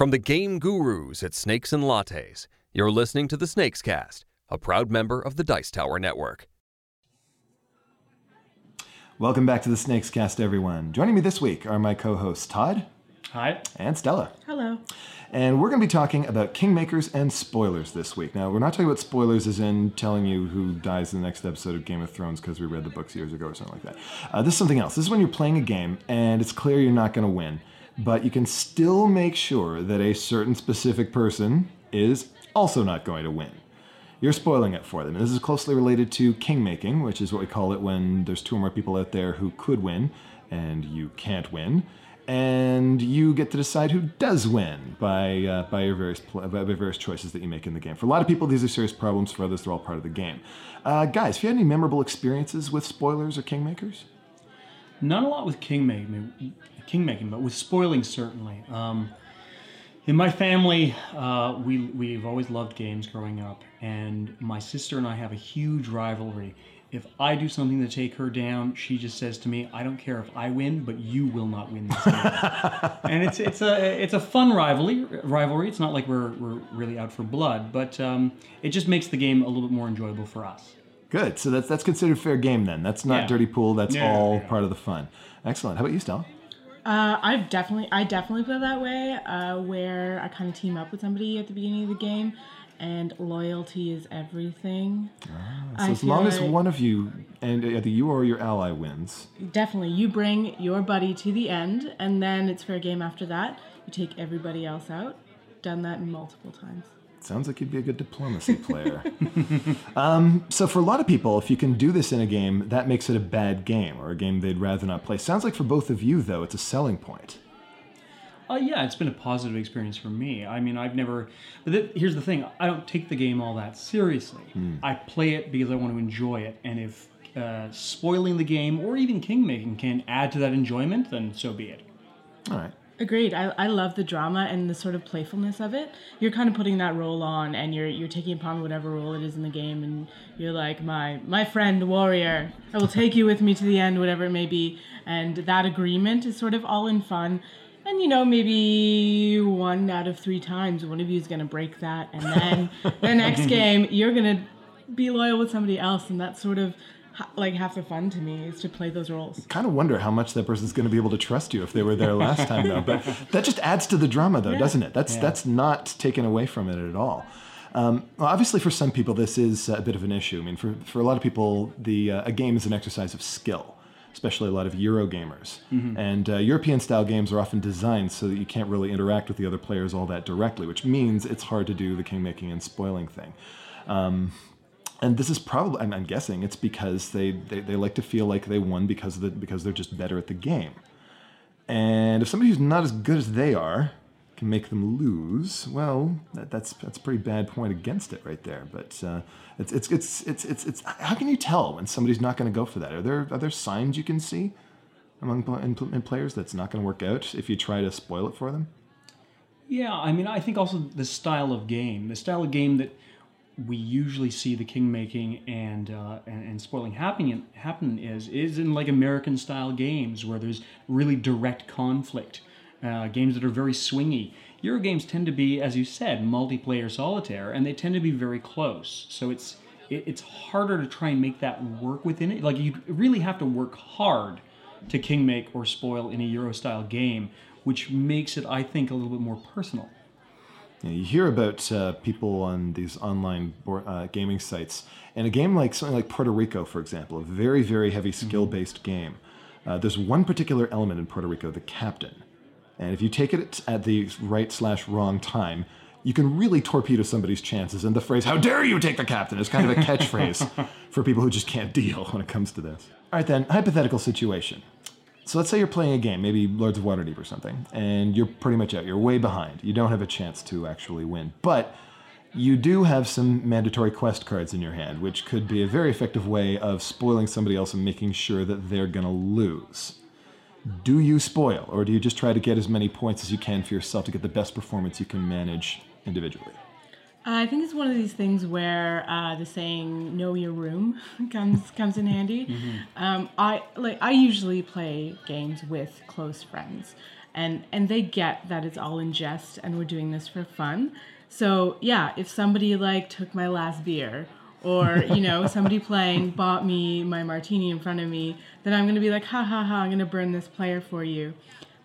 From the game gurus at Snakes and Lattes, you're listening to the Snakes Cast, a proud member of the Dice Tower Network. Welcome back to the Snakes Cast, everyone. Joining me this week are my co hosts Todd Hi. and Stella. Hello. And we're going to be talking about Kingmakers and spoilers this week. Now, we're not talking about spoilers as in telling you who dies in the next episode of Game of Thrones because we read the books years ago or something like that. Uh, this is something else. This is when you're playing a game and it's clear you're not going to win, but you can still make sure that a certain specific person is also not going to win. You're spoiling it for them. And this is closely related to kingmaking, which is what we call it when there's two or more people out there who could win and you can't win and you get to decide who does win by uh, by your various pl- by various choices that you make in the game. For a lot of people, these are serious problems. For others, they're all part of the game. Uh, guys, have you had any memorable experiences with spoilers or kingmakers? Not a lot with kingmaking, kingmaking, but with spoiling certainly. Um, in my family, uh, we we've always loved games growing up, and my sister and I have a huge rivalry. If I do something to take her down, she just says to me, "I don't care if I win, but you will not win this game." and it's it's a it's a fun rivalry. Rivalry. It's not like we're we're really out for blood, but um, it just makes the game a little bit more enjoyable for us. Good. So that's that's considered fair game then. That's not Yeah. dirty pool. That's Yeah, all yeah. part of the fun. Excellent. How about you, Stella? Uh, I've definitely, I definitely play that way, uh, where I kind of team up with somebody at the beginning of the game, and loyalty is everything. So I as feel long as like- one of you and either you or your ally wins, Definitely, you bring your buddy to the end, and then it's fair game after that. You take everybody else out. Done that multiple times. Sounds like you'd be a good diplomacy player. um, so, for a lot of people, if you can do this in a game, that makes it a bad game or a game they'd rather not play. Sounds like for both of you, though, it's a selling point. Uh, yeah, it's been a positive experience for me. I mean, I've never. But th- here's the thing: I don't take the game all that seriously. I play it because I want to enjoy it, and if uh, spoiling the game or even kingmaking can add to that enjoyment, then so be it. All right. Agreed. I, I love the drama and the sort of playfulness of it. You're kind of putting that role on, and you're you're taking upon whatever role it is in the game, and you're like my my friend warrior. I will take you with me to the end, whatever it may be. And that agreement is sort of all in fun. And you know, maybe one out of three times, one of you is gonna break that, and then the next game you're gonna be loyal with somebody else, and that sort of like half the fun to me is to play those roles. Kind of wonder how much that person's going to be able to trust you if they were there last time, though. But that just adds to the drama, though, doesn't it? That's that's not taken away from it at all. Um, well, obviously, for some people, this is a bit of an issue. I mean, for, for a lot of people, the uh, a game is an exercise of skill, especially a lot of Euro gamers. And uh, European style games are often designed so that you can't really interact with the other players all that directly, which means it's hard to do the kingmaking and spoiling thing. Um, and this is probably I'm, I'm guessing it's because they, they, they like to feel like they won because of the, because they're just better at the game. And if somebody who's not as good as they are can make them lose well that, that's that's a pretty bad point against it right there. But uh, it's, it's it's it's it's it's how can you tell when somebody's not going to go for that? Are there are there signs you can see among in, in players that's not going to work out if you try to spoil it for them? Yeah, I mean, I think also the style of game, the style of game that we usually see the kingmaking and uh, and, and spoiling happening happen is is in like American style games where there's really direct conflict, uh, games that are very swingy. Euro games tend to be, as you said, multiplayer solitaire, and they tend to be very close. So it's it, it's harder to try and make that work within it. Like you really have to work hard to kingmake or spoil in a Euro style game, which makes it, I think, a little bit more personal. You, know, you hear about uh, people on these online board, uh, gaming sites, and a game like something like Puerto Rico, for example, a very very heavy skill based game. Uh, there's one particular element in Puerto Rico, the captain, and if you take it at the right slash wrong time, you can really torpedo somebody's chances. And the phrase "How dare you take the captain" is kind of a catchphrase for people who just can't deal when it comes to this. All right, then hypothetical situation. So let's say you're playing a game, maybe Lords of Waterdeep or something, and you're pretty much out. You're way behind. You don't have a chance to actually win. But you do have some mandatory quest cards in your hand, which could be a very effective way of spoiling somebody else and making sure that they're going to lose. Do you spoil, or do you just try to get as many points as you can for yourself to get the best performance you can manage individually? I think it's one of these things where uh, the saying "know your room" comes comes in handy. Um, I like I usually play games with close friends, and and they get that it's all in jest and we're doing this for fun. So yeah, if somebody like took my last beer or you know somebody playing bought me my martini in front of me, then I'm gonna be like ha ha ha, I'm gonna burn this player for you.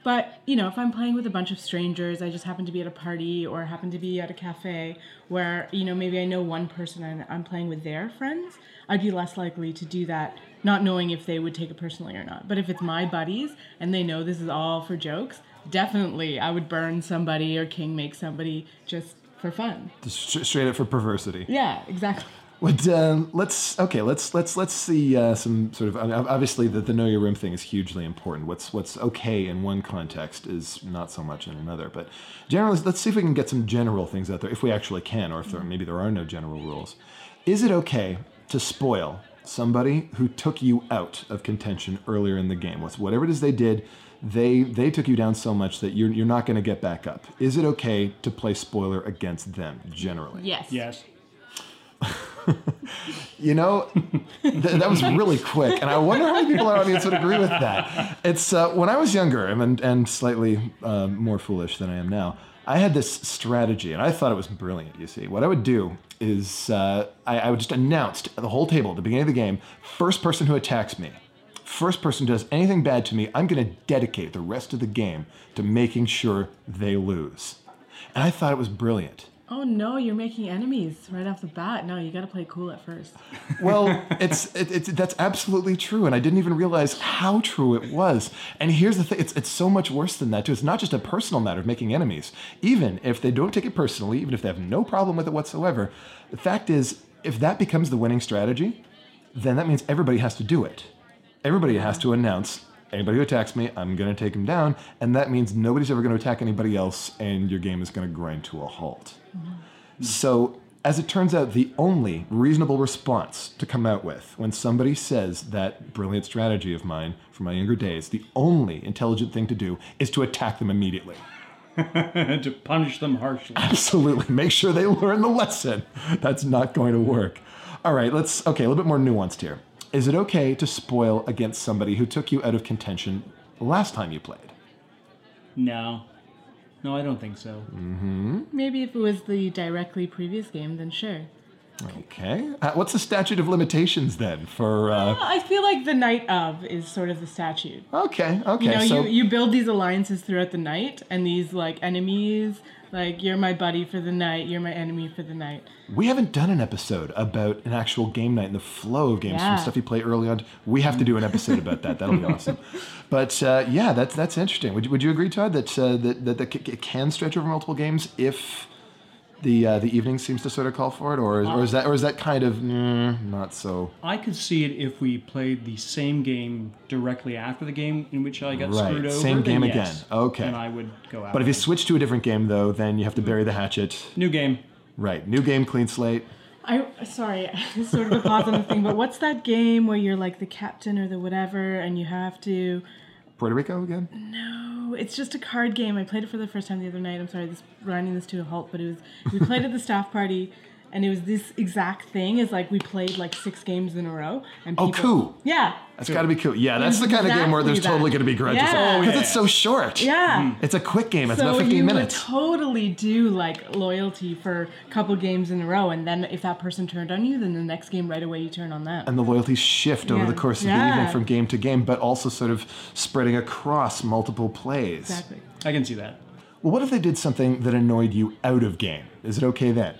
But you know, if I'm playing with a bunch of strangers, I just happen to be at a party or happen to be at a cafe where you know maybe I know one person and I'm playing with their friends, I'd be less likely to do that, not knowing if they would take it personally or not. But if it's my buddies and they know this is all for jokes, definitely I would burn somebody or king make somebody just for fun. Just straight up for perversity. Yeah, exactly. But um, let's okay. Let's let's let's see uh, some sort of obviously the, the know your room thing is hugely important. What's what's okay in one context is not so much in another. But generally, let's see if we can get some general things out there, if we actually can, or if there, maybe there are no general rules. Is it okay to spoil somebody who took you out of contention earlier in the game? What's whatever it is they did, they they took you down so much that you're you're not going to get back up. Is it okay to play spoiler against them generally? Yes. Yes. You know, th- that was really quick, and I wonder how many people in our audience would agree with that. It's uh, when I was younger and, and slightly uh, more foolish than I am now. I had this strategy, and I thought it was brilliant. You see, what I would do is uh, I, I would just announce to the whole table at the beginning of the game: first person who attacks me, first person does anything bad to me, I'm going to dedicate the rest of the game to making sure they lose. And I thought it was brilliant. Oh no, you're making enemies right off the bat. No, you got to play cool at first. well, it's it, it's that's absolutely true, and I didn't even realize how true it was. And here's the thing: it's it's so much worse than that too. It's not just a personal matter of making enemies. Even if they don't take it personally, even if they have no problem with it whatsoever, the fact is, if that becomes the winning strategy, then that means everybody has to do it. Everybody has to announce anybody who attacks me, I'm going to take him down. And that means nobody's ever going to attack anybody else, and your game is going to grind to a halt. Mm-hmm. So, as it turns out, the only reasonable response to come out with when somebody says that brilliant strategy of mine from my younger days, the only intelligent thing to do is to attack them immediately. to punish them harshly. Absolutely. Make sure they learn the lesson. That's not going to work. All right, let's, okay, a little bit more nuanced here. Is it okay to spoil against somebody who took you out of contention last time you played? No. No, I don't think so. Mm-hmm. Maybe if it was the directly previous game, then sure. Okay. Uh, what's the statute of limitations then for? Uh... Uh, I feel like the night of is sort of the statute. Okay. Okay. You know, so... you, you build these alliances throughout the night, and these like enemies like, you're my buddy for the night, you're my enemy for the night. We haven't done an episode about an actual game night and the flow of games yeah. from stuff you play early on. We have to do an episode about that. That'll be awesome. But uh, yeah, that's that's interesting. Would you, would you agree, Todd, that uh, that, that, that it can stretch over multiple games if the uh, the evening seems to sort of call for it, or is, or is that or is that kind of mm, not so? I could see it if we played the same game directly after the game in which I got right. screwed over. Same game again. Yes, okay. And I would go out. But if you switch to a different game, though, then you have to bury the hatchet. New game. Right. New game, clean slate. I sorry, sort of a pause on the thing, but what's that game where you're like the captain or the whatever, and you have to Puerto Rico again? No, it's just a card game. I played it for the first time the other night. I'm sorry, this grinding this to a halt, but it was we played at the staff party and it was this exact thing is like we played like six games in a row and oh, people, oh cool. Yeah. That's got to be cool. Yeah that's the kind exactly of game where there's that. totally going to be grudges. Because yeah. oh, yeah. it's so short. Yeah. Mm. it's a quick game. It's so about 15 you minutes would totally do like loyalty for a couple games in a row and then if that person turned on you then the next game right away you turn on them. And the loyalties shift yeah. over the course of yeah. the evening from game to game but also sort of spreading across multiple plays. Exactly. I can see that. Well what if they did something that annoyed you out of game? Is it okay then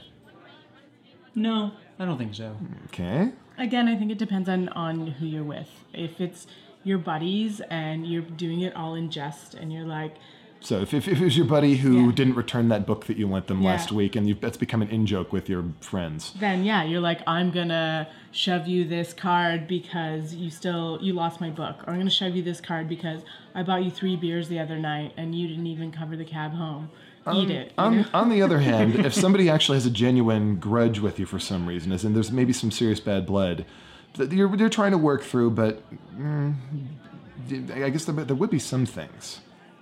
no, I don't think so. Okay. Again, I think it depends on on who you're with. If it's your buddies and you're doing it all in jest and you're like so if, if, if it was your buddy who Yeah. didn't return that book that you lent them Yeah. last week and you, that's become an in-joke with your friends then yeah, you're like, I'm gonna shove you this card because you still you lost my book, or I'm gonna shove you this card because I bought you three beers the other night and you didn't even cover the cab home. Eat it. On, know? on the other hand, if somebody actually has a genuine grudge with you for some reason, as in there's maybe some serious bad blood that you're, you're trying to work through, but mm, I guess there, there would be some things.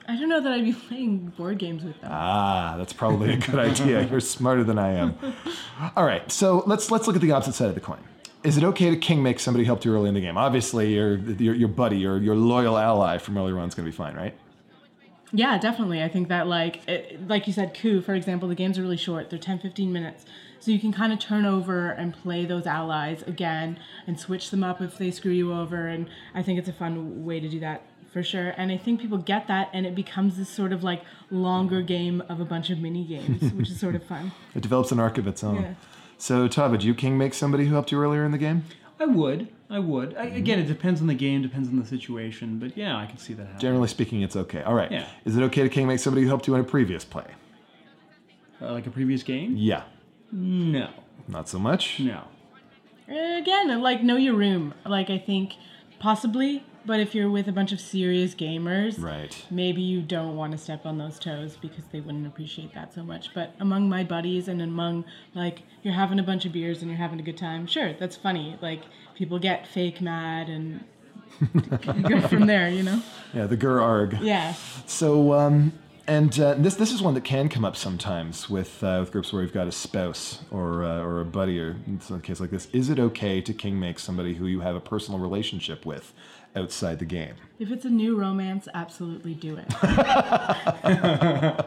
I don't know that I'd be playing board games with them. Ah, that's probably a good idea. You're smarter than I am. All right, so let's let's look at the opposite side of the coin. Is it okay to king make somebody help you early in the game? Obviously, your your, your buddy, your your loyal ally from earlier on is going to be fine, right? Yeah, definitely. I think that like it, like you said, coup, for example, the games are really short. They're 10 15 minutes. So you can kind of turn over and play those allies again and switch them up if they screw you over and I think it's a fun way to do that for sure. And I think people get that and it becomes this sort of like longer game of a bunch of mini games, which is sort of fun. It develops an arc of its own. Yeah. So, Tava, would you king make somebody who helped you earlier in the game? I would. I would. I, again, it depends on the game, depends on the situation, but yeah, I can see that happening. Generally speaking, it's okay. All right. Yeah. Is it okay to king make somebody who helped you in a previous play? Uh, like a previous game? Yeah. No. Not so much. No. Again, like know your room. Like I think possibly, but if you're with a bunch of serious gamers, Right. maybe you don't want to step on those toes because they wouldn't appreciate that so much. But among my buddies and among like you're having a bunch of beers and you're having a good time, sure, that's funny. Like people get fake mad and go from there, you know? Yeah, the gur arg. Yeah. So, um, and uh, this this is one that can come up sometimes with uh, with groups where you've got a spouse or uh, or a buddy or in some case like this. Is it okay to king make somebody who you have a personal relationship with outside the game? If it's a new romance, absolutely do it.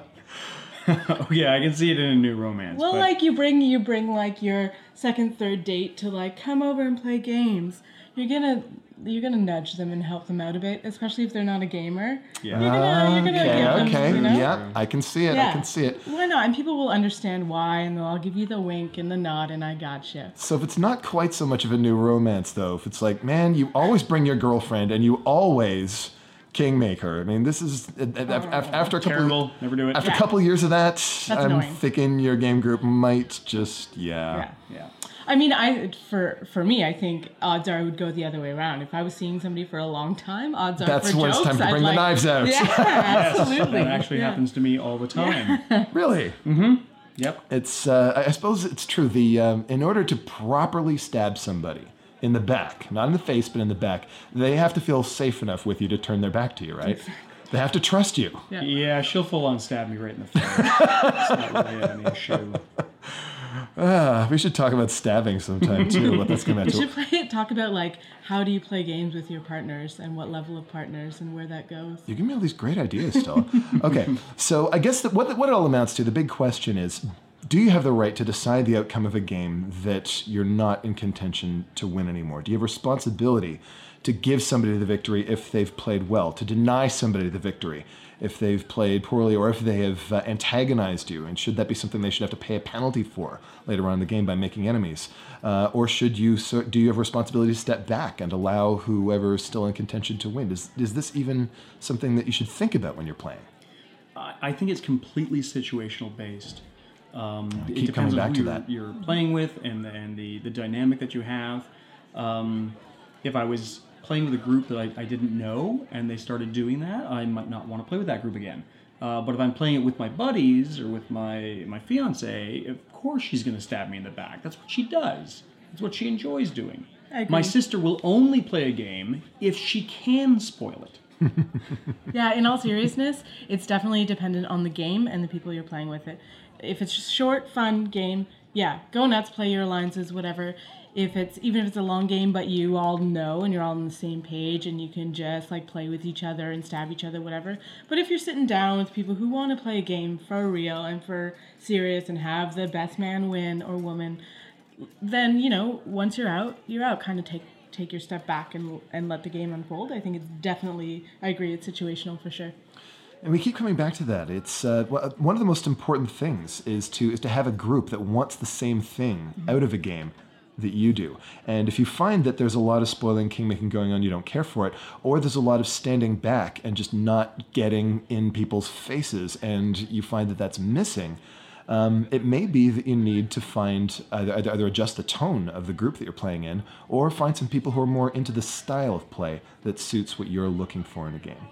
Oh yeah, I can see it in a new romance. Well, but like you bring you bring like your second, third date to like come over and play games. You're gonna you're gonna nudge them and help them out a bit, especially if they're not a gamer. Yeah. You're gonna you're gonna okay, give them, okay, you know? yeah, I can see it. I can see it. Why not? And people will understand why, and they'll all give you the wink and the nod, and I gotcha. So if it's not quite so much of a new romance, though, if it's like, man, you always bring your girlfriend and you always kingmaker. I mean, this is uh, uh, af- af- after a couple. terrible. Never do it. After a Yeah. couple years of that, I'm annoying. thinking your game group might just yeah. Yeah. yeah. I mean, I for for me, I think odds are I would go the other way around. If I was seeing somebody for a long time, odds are That's when it's time to I'd bring the like- knives out. Yeah, absolutely. That actually Yeah. happens to me all the time. Really? Mhm. Yep. It's uh, I I suppose it's true. The um, in order to properly stab somebody in the back, not in the face, but in the back, they have to feel safe enough with you to turn their back to you, right? They have to trust you. Yeah. Yeah, she'll full on stab me right in the face. it's not really an issue. Uh, we should talk about stabbing sometime too. What that's going We should play talk about like how do you play games with your partners and what level of partners and where that goes. You give me all these great ideas, Stella. okay, so I guess that what, what it all amounts to, the big question is do you have the right to decide the outcome of a game that you're not in contention to win anymore? Do you have responsibility to give somebody the victory if they've played well, to deny somebody the victory if they've played poorly or if they have uh, antagonized you? And should that be something they should have to pay a penalty for later on in the game by making enemies? Uh, or should you so, do you have responsibility to step back and allow whoever is still in contention to win? Is, is this even something that you should think about when you're playing? I I think it's completely situational based. Um, it keep depends coming on back who to you're, that. you're playing with and the, and the, the dynamic that you have. Um, if I was playing with a group that I, I didn't know and they started doing that, I might not want to play with that group again. Uh, but if I'm playing it with my buddies or with my my fiance, of course she's going to stab me in the back. That's what she does. That's what she enjoys doing. I agree. My sister will only play a game if she can spoil it. Yeah, in all seriousness, it's definitely dependent on the game and the people you're playing with it. If it's just short, fun game, yeah, go nuts, play your alliances, whatever. If it's even if it's a long game, but you all know and you're all on the same page and you can just like play with each other and stab each other, whatever. But if you're sitting down with people who want to play a game for real and for serious and have the best man win or woman, then you know once you're out, you're out. Kind of take take your step back and and let the game unfold. I think it's definitely. I agree. It's situational for sure. And we keep coming back to that. It's uh, one of the most important things is to is to have a group that wants the same thing out of a game that you do. And if you find that there's a lot of spoiling kingmaking going on, you don't care for it, or there's a lot of standing back and just not getting in people's faces, and you find that that's missing. Um, it may be that you need to find either, either, either adjust the tone of the group that you're playing in, or find some people who are more into the style of play that suits what you're looking for in a game.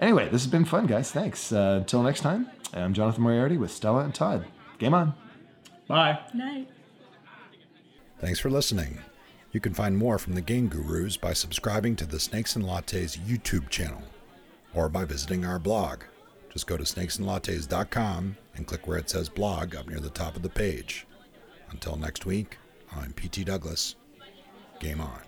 Anyway, this has been fun, guys. Thanks. Uh, until next time, I'm Jonathan Moriarty with Stella and Todd. Game on. Bye. Night. Thanks for listening. You can find more from the Game Gurus by subscribing to the Snakes and Lattes YouTube channel or by visiting our blog. Just go to snakesandlattes.com and click where it says blog up near the top of the page. Until next week, I'm PT Douglas. Game on.